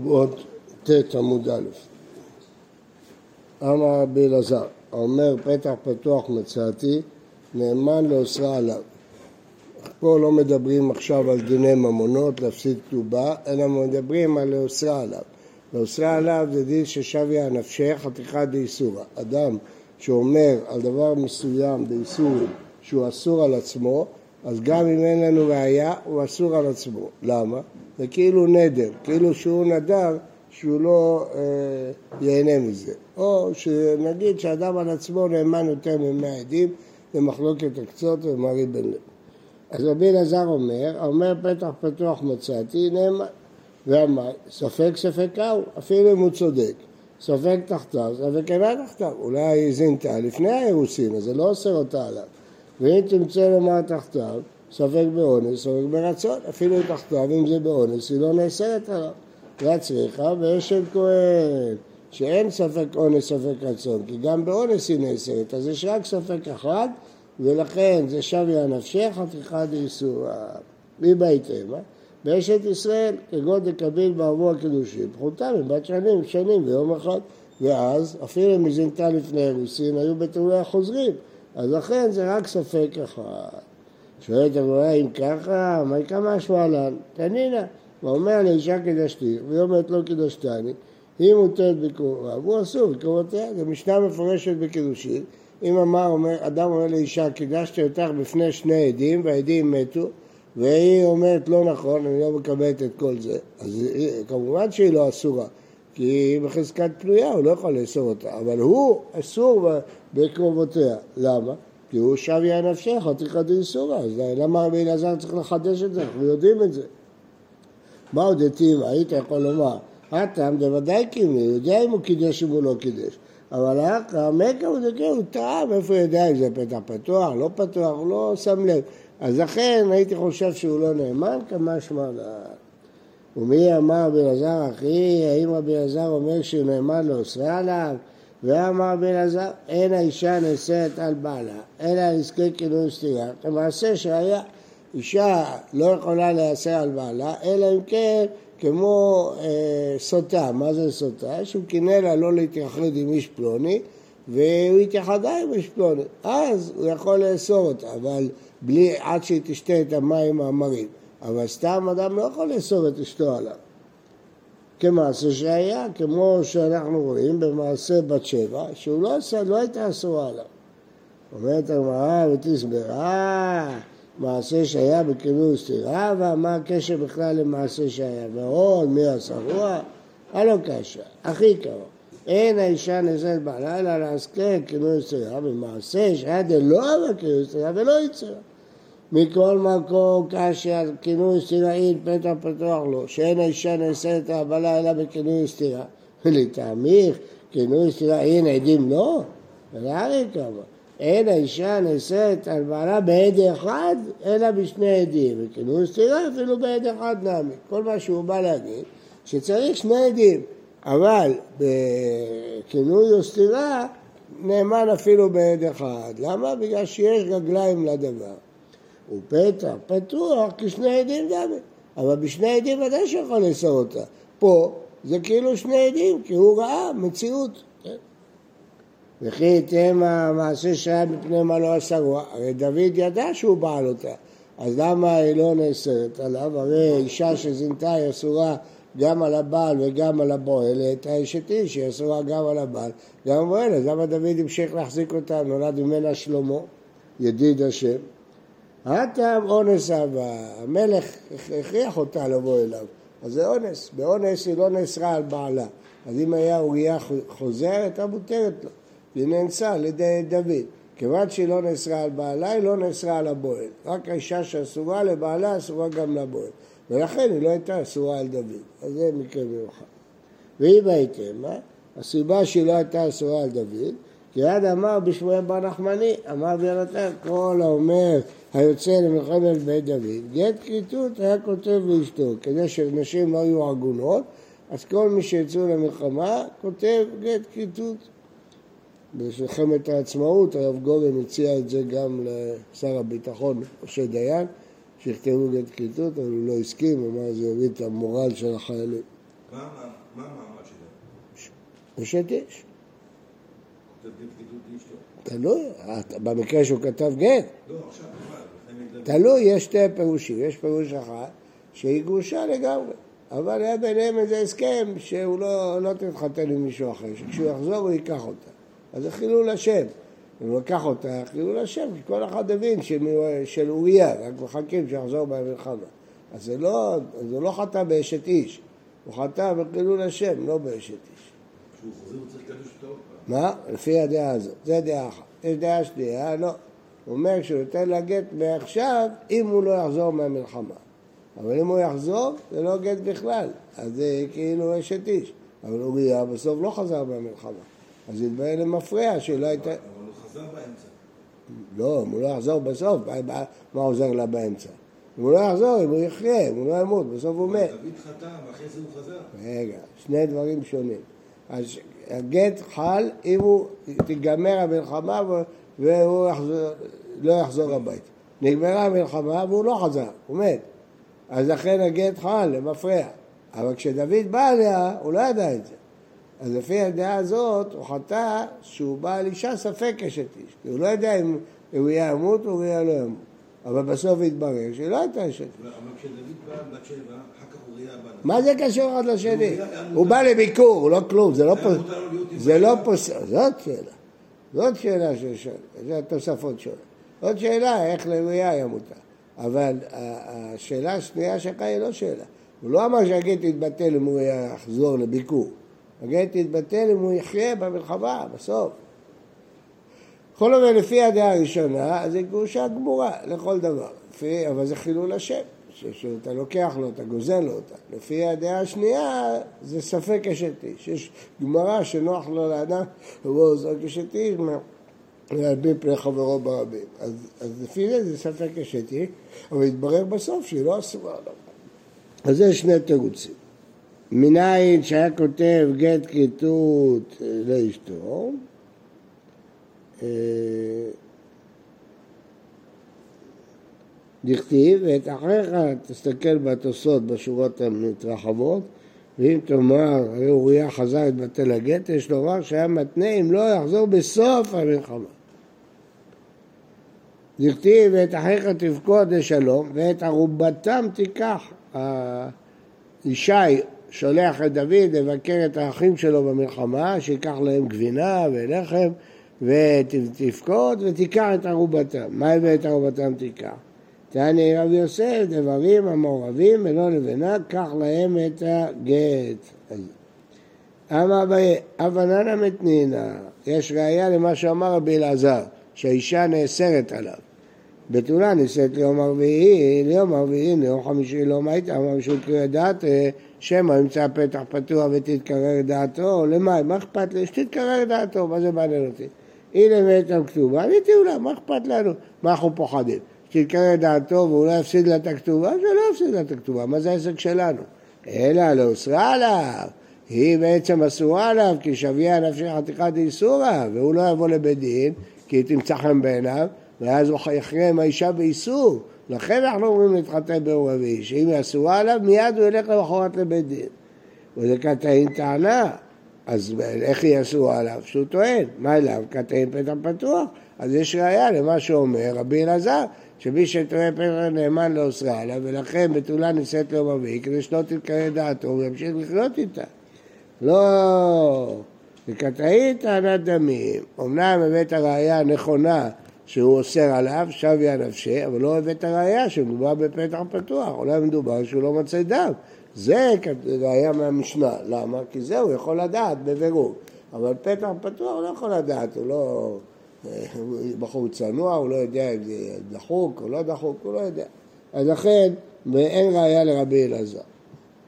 כתובות ט' עמוד א'. אמר רבי אלעזר, האומר פתח פתוח מצאתי, נאמן לאוסרה עליו. פה לא מדברים עכשיו על דיני ממונות, להפסיד כתובה, אלא מדברים על לאוסרה עליו. לאוסרה עליו זה דין ששוויה נפשך, חתיכה דאיסורא. אדם שאומר על דבר מסוים באיסורים שהוא אסור על עצמו, אז גם אם אין לנו ראייה, הוא אסור על עצמו. למה? זה כאילו נדר, כאילו שהוא נדר שהוא לא אה, ייהנה מזה. או שנגיד שאדם על עצמו נאמן יותר ממאה עדים, זה מחלוקת הקצות ומרי בן לב. אז רבי אלעזר אומר, אומר פתח פתוח מצאתי, נאמן. ואמר, ספק ספקה הוא, אפילו אם הוא צודק. ספק תחתיו, ספק אינה תחתיו. אולי היא זינתה לפני האירוסין, אז זה לא אוסר אותה עליו. ואם תמצא לומר תחתיו, ספק באונס, ספק ברצון, אפילו תחתיו, אם זה באונס, היא לא נאסרת עליו. והצריכה ואשת כהן, שאין ספק אונס, ספק רצון, כי גם באונס היא נאסרת, אז יש רק ספק אחד, ולכן זה שוויה נפשך, הפיכה דאיסורא. מי בהתאמה? באשת ישראל, כגון דקביל בעבור הקידושים, פחותה מבת שנים, שנים ויום אחד, ואז, אפילו אם היא זינתה לפני אירוסין, היו בתיאורי החוזרים, אז לכן זה רק ספק אחד. שואלת הגמרא, אם ככה, מה יקרה משמע לן? תנינה. ואומר לאישה קידשתי, והיא אומרת לא קידשתני, היא מוטלת בקרובה, והוא אסור בקרובותיה, זו משנה מפורשת בקידושין. אם אמר, אומר, אדם אומר לאישה, קידשתי אותך בפני שני עדים, והעדים מתו, והיא אומרת לא נכון, אני לא מקבלת את כל זה, אז היא, כמובן שהיא לא אסורה, כי היא בחזקת פנויה, הוא לא יכול לאסור אותה, אבל הוא אסור בקרובותיה. למה? כי הוא שביה נפשך, תיכא דאיסורא, אז למה רבי אלעזר צריך לחדש את זה? אנחנו יודעים את זה. מה עוד דתימה, היית יכול לומר, הטעם בוודאי קימי, הוא יודע אם הוא קידש אם הוא לא קידש. אבל האחר, מקה הוא דקה, הוא טעה, מאיפה הוא יודע אם זה פתח פתוח, לא פתוח, הוא לא שם לב. אז לכן הייתי חושב שהוא לא נאמן, כמשמע לה. ומי אמר רבי אלעזר אחי, האם רבי אלעזר אומר שהוא נאמן לאוסרה עליו? ואמר רבי אלעזר, אין האישה נאסרת על בעלה, אלא עסקי כינון סתירה, כמעשה שהיה אישה לא יכולה להיאסר על בעלה, אלא אם כן כמו אה, סוטה, מה זה סוטה? שהוא קינא לה לא להתייחד עם איש פלוני והוא התייחדה עם איש פלוני, אז הוא יכול לאסור אותה, אבל בלי, עד שהיא תשתה את המים המרים. אבל סתם אדם לא יכול לאסור את אשתו עליו. כמעשה שהיה, כמו שאנחנו רואים במעשה בת שבע, שהוא לא עשה, לא הייתה אסורה עליו. אומרת הגמרא ותסברה מעשה שהיה בכינוי סתירה, ומה הקשר בכלל למעשה שהיה? ועוד מי הסרוע? הלא קשה, הכי קרוב. אין האישה נזלת בעלה אלא להזכר כינוי סתירה במעשה שהיה דלא אבל כינוי סתירה ולא יצרה. מכל מקום כאשר כינוי סתירה אין פתח פתוח לו, שאין האישה נאסרת הבעלה אלא בכינוי סתירה. ולטעמיך כינוי סתירה אין עדים לא? ולארי כמה. אין האישה נאסרת על בעלה בעד אחד, אלא בשני עדים. וכינוי סתירה אפילו בעד אחד נעמי. כל מה שהוא בא להגיד, שצריך שני עדים. אבל בכינוי או סתירה נאמן אפילו בעד אחד. למה? בגלל שיש רגליים לדבר. הוא פתח פתוח כשני עדים דמי. אבל בשני עדים ודאי שיכול לאסור אותה. פה זה כאילו שני עדים, כי הוא ראה מציאות. וכי ייתן המעשה שהיה מפני מה לא אסרו, הרי דוד ידע שהוא בעל אותה, אז למה היא לא נאסרת עליו? הרי אישה שזינתה היא אסורה גם על הבעל וגם על הבועל, הייתה אשת איש, היא אסורה גם על הבעל, גם הבועל, אז למה דוד המשיך להחזיק אותה? נולד ממנה שלמה, ידיד השם. הטעם אונס אהבה, המלך הכריח אותה לבוא אליו, אז זה אונס, באונס היא לא נאסרה על בעלה, אז אם היה אוריה חוזר, הייתה מותרת לו. היא נאנסה על ידי דוד. כיוון שהיא לא נאסרה על בעלה, היא לא נאסרה על הבועל. רק האישה שאסורה לבעלה, אסורה גם לבועל. ולכן היא לא הייתה אסורה על דוד. אז זה מקרה מיוחד. והיא בהתאמה, הסיבה שהיא לא הייתה אסורה על דוד, כי עד אמר בשמואל בר נחמני, אמר ביונתן, כל האומר היוצא למלחמת בית דוד, גט כריתות היה כותב לאשתו, כדי שנשים לא יהיו עגונות, אז כל מי שיצאו למלחמה כותב גט כריתות. במלחמת העצמאות הרב גורן הציע את זה גם לשר הביטחון משה דיין, שיכתבו גט כריתות, אבל הוא לא הסכים, אמר זה יוריד את המורל של החיילים. מה המעמד שלו? אשת איש. כותב גט קידוד לאשתו. תלוי, במקרה שהוא כתב גט. לא, עכשיו בכלל. לכן תלוי, יש שתי פירושים. יש פירוש אחד שהיא גרושה לגמרי. אבל היה ביניהם איזה הסכם שהוא לא, לא תתחתן עם מישהו אחר, שכשהוא יחזור הוא ייקח אותה. אז זה חילול השם. הוא לקח אותה, חילול השם, כי כל אחד הבין של אוריה, רק מחכים שיחזור מהמלחמה. אז זה לא, זה לא חטא באשת איש, הוא חטא בחילול השם, לא באשת איש. כשהוא חוזר הוא צריך לקדש אותו עוד פעם. מה? לפי הדעה הזאת. זה דעה אחת. יש דעה שנייה, לא. הוא אומר שהוא נותן לה גט מעכשיו, אם הוא לא יחזור מהמלחמה. אבל אם הוא יחזור, זה לא גט בכלל. אז זה כאילו אשת איש. אבל אוריה בסוף לא חזר מהמלחמה. אז התברר למפרע שלא הייתה... אבל הוא חזר באמצע. לא, אם הוא לא יחזור בסוף, מה- עוזר לה באמצע? אם הוא לא יחזור, אם הוא יחיה, אם הוא לא ימות, בסוף הוא מת. דוד חתם, ואחרי זה הוא חזר. רגע, שני דברים שונים. אז הגט חל אם הוא תיגמר המלחמה והוא יחזור, לא יחזור הביתה. נגמרה המלחמה והוא לא חזר, הוא מת. אז לכן הגט חל למפרע. אבל כשדוד בא אליה, הוא לא ידע את זה. אז לפי הדעה הזאת, הוא חטא שהוא בא על אישה ספק אשת איש. כי הוא לא יודע אם אוריה ימות או אוריה לא ימות. אבל בסוף התברר שהיא לא הייתה אשת. אבל כשדוד בא בת שבע, אחר כך אוריה בא. מה זה קשור אחד לשני? הוא בא לביקור, הוא לא כלום, זה לא היה פוס... מותר לו להיות עם זה לא. זאת שאלה. זאת שאלה ששואל, זה התוספות שלו. זאת שאלה, איך לאוריה היה מותר. אבל השאלה השנייה שלך היא לא שאלה. הוא לא אמר שהגט יתבטל אם הוא יחזור לביקור. הגט יתבטל אם הוא יחיה במלחמה, בסוף. בכל אופן, לפי הדעה הראשונה, אז זה גרושה גמורה לכל דבר. לפי, אבל זה חילול השם, שאתה לוקח לו, אתה גוזל לו אותה. לפי הדעה השנייה, זה ספק אשת איש. יש גמרא שנוח לו לאדם, ובואו זרוק אשת איש, להלבין פני חברו ברבים. אז, אז לפי זה זה ספק אשת איש, אבל התברר בסוף שהיא לא אסורה עליו. אז זה שני תירוצים. מניין שהיה כותב גט כריתות לאשתו, דכתיב, ואת אחיך תסתכל בתוספות בשורות המתרחבות, ואם תאמר, הרי אוריה חזר את בטל הגט, יש לומר שהיה מתנה אם לא יחזור בסוף המלחמה. דכתיב, ואת אחיך תבכוד לשלום, ואת ערובתם תיקח. ישי שולח את דוד לבקר את האחים שלו במלחמה, שיקח להם גבינה ולחם ותפקוד ותיקח את ערובתם. מה הביא את ערובתם תיקח? תעני רבי יוסף, דברים המעורבים ולא לבנה, קח להם את הגט. אמר אביי, אבננה מתנינה, יש ראייה למה שאמר רבי אלעזר, שהאישה נאסרת עליו. בתולה נישאת ליום הרביעי, ליום הרביעי, ליום חמישי, ליום הייתה, אמר משום קריאה דעת, שמא ימצא פתח פתוח ותתקרר דעתו, למה, מה אכפת לי? שתתקרר דעתו, מה זה מעניין אותי? הנה על כתובה, עניתי אולי, מה אכפת לנו? מה אנחנו פוחדים? שתתקרר דעתו והוא לא יפסיד לה את הכתובה, זה לא יפסיד לה את הכתובה, מה זה העסק שלנו? אלא לא אוסרה עליו, היא בעצם אסורה עליו, כי שביה נפשי חתיכת איסורה, והוא לא יבוא לבית דין, כי היא תמצא חן בעיניו, ואז הוא יכריע עם האישה באיסור. לכן אנחנו אומרים להתחתן רביעי, שאם היא אסורה עליו, מיד הוא ילך למחרת לבית דין. וזה קטעין טענה, אז איך אסורה עליו? שהוא טוען, מה אליו? קטעין פתח פתוח. אז יש ראייה למה שאומר רבי אלעזר, שמי שטוען פתח נאמן לא אוסרה עליו, ולכן בתולה נישאת ליום רביעי, כדי שלא תתקרר דעתו וימשיך לחיות איתה. לא, לקטעין טענת דמים. אמנם הבאת ראייה הנכונה שהוא אוסר עליו, שביה נפשי, אבל לא הבאת ראייה שמדובר בפתח פתוח, אולי מדובר שהוא לא מצא דם. זה ראייה מהמשנה, למה? כי זה הוא יכול לדעת בבירור, אבל פתח פתוח הוא לא יכול לדעת, הוא לא... הוא בחור צנוע, הוא לא יודע אם זה דחוק או לא דחוק, הוא לא יודע. אז לכן, אין ראייה לרבי אלעזר.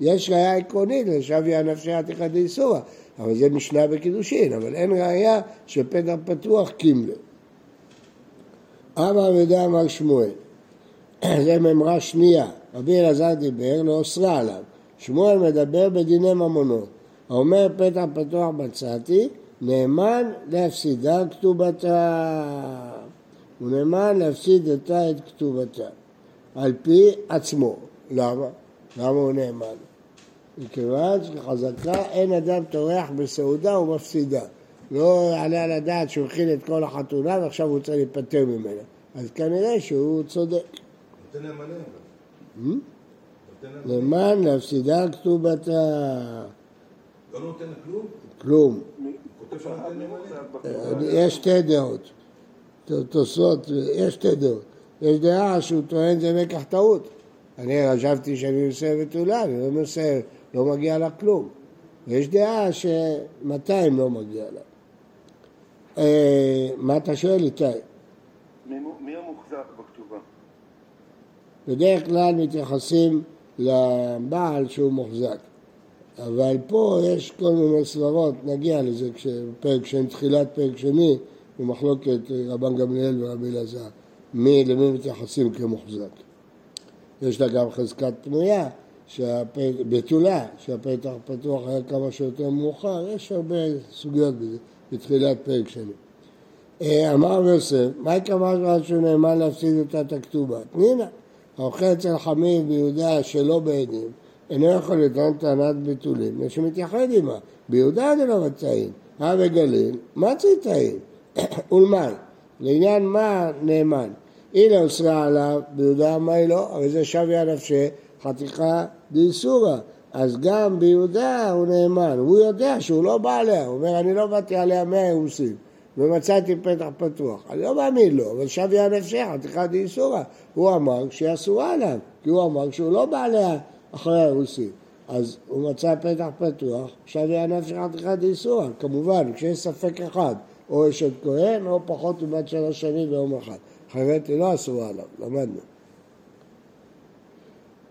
יש ראייה עקרונית לשביה נפשי עתיכא דאיסורא, אבל זה משנה בקידושין, אבל אין ראייה שפתח פתוח קימלו. אמר שמואל, זה ממרה שנייה, רבי אלעזר דיבר, לא אוסרה עליו. שמואל מדבר בדיני ממונות. האומר פתח פתוח מצאתי, נאמן להפסידה כתובתה. הוא נאמן להפסיד אותה את כתובתה. על פי עצמו. למה? למה הוא נאמן? מכיוון שחזקה אין אדם טורח בסעודה ומפסידה. לא יעלה על הדעת שהוא הכין את כל החתונה ועכשיו הוא רוצה להיפטר ממנה. אז כנראה שהוא צודק. נותן להם מלא. Hmm? נותן להם מלא. למען להפסידה כתובתה. לא נותן כלום? כלום. להם מלא. יש שתי דעות. תוספות, יש שתי דעות. יש דעה שהוא טוען זה מקח טעות. אני חשבתי שאני עושה בתולה, אני לא עושה, לא מגיע לה כלום. ויש דעה ש-200 לא מגיע לה. אה, מה אתה שואל איתי? מי המוחזק בכתובה? בדרך כלל מתייחסים לבעל שהוא מוחזק. אבל פה יש כל מיני סברות, נגיע לזה כשפרק שני, תחילת פרק שני, במחלוקת רבן גמליאל ורבי אלעזר, מי, למי מתייחסים כמוחזק. יש לה גם חזקת פנויה, שהפ... בתולה, שהפתח פתוח היה כמה שיותר מאוחר, יש הרבה סוגיות בזה, בתחילת פרק שני. אה, אמר יוסף, מה דבר שהוא נאמן להפסיד אותה את הכתובה? תנינה, האוכל אצל חמיד ביהודה שלא בעדים, אינו יכול לטעון טענת בתולים, מפני שמתייחד עמה. ביהודה זה לא מצאין, הא בגליל, מה ציטאין? ולמאי, לעניין מה נאמן? הנה אוסרה עליו, ביהודה מה היא לא? הרי זה שוויה נפשי, חתיכה דאיסורא. אז גם ביהודה הוא נאמן, הוא יודע שהוא לא בא עליה, הוא אומר אני לא באתי עליה מאה אירוסין ומצאתי פתח פתוח, אני לא מאמין לו, אבל שוויה נפשך, חתיכה דאיסורא. הוא אמר שהיא אסורה עליו, כי הוא אמר שהוא לא בא עליה אחרי האירוסין. אז הוא מצא פתח פתוח, שוויה נפשך, חתיכה דאיסורא. כמובן, כשיש ספק אחד, או אשת כהן, או פחות מבת שלוש שנים ויום אחד. אחרת היא לא אסורה עליו, למדנו.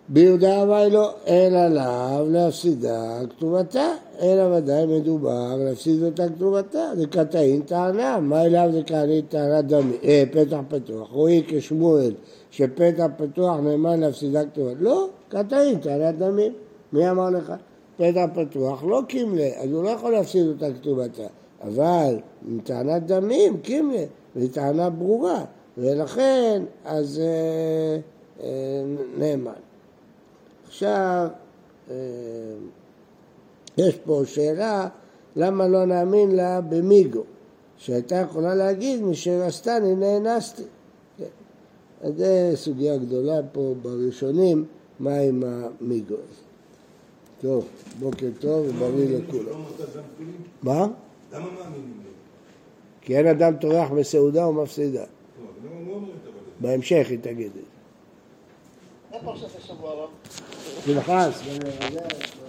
ביהודה אבל לא, אין עליו להפסידה כתובתה, אלא ודאי מדובר להפסיד אותה כתובתה, זה קטעין טענה, מה אליו זה קטעין טענה? דמי, אה, פתח פתוח, רואי כשמואל שפתח פתוח נאמן להפסידה כתובתה, לא, קטעין טענת דמים, מי אמר לך? פתח פתוח לא קימלה, אז הוא לא יכול להפסיד אותה כתובתה, אבל עם טענת דמים, קימלה, והיא טענה ברורה, ולכן אז אה, אה, נאמן. עכשיו, אה, יש פה שאלה, למה לא נאמין לה במיגו, שהייתה יכולה להגיד, משאר עשתני נאנסתי. כן. אז זו סוגיה גדולה פה בראשונים, מה עם המיגו הזה. טוב, בוקר טוב ובריא לכולם. מה? למה מאמינים לו? כי אין אדם טורח בסעודה ומפסידה. לא. בהמשך היא תגיד את זה. איפה פרשת השבוע הרב? אלעזר,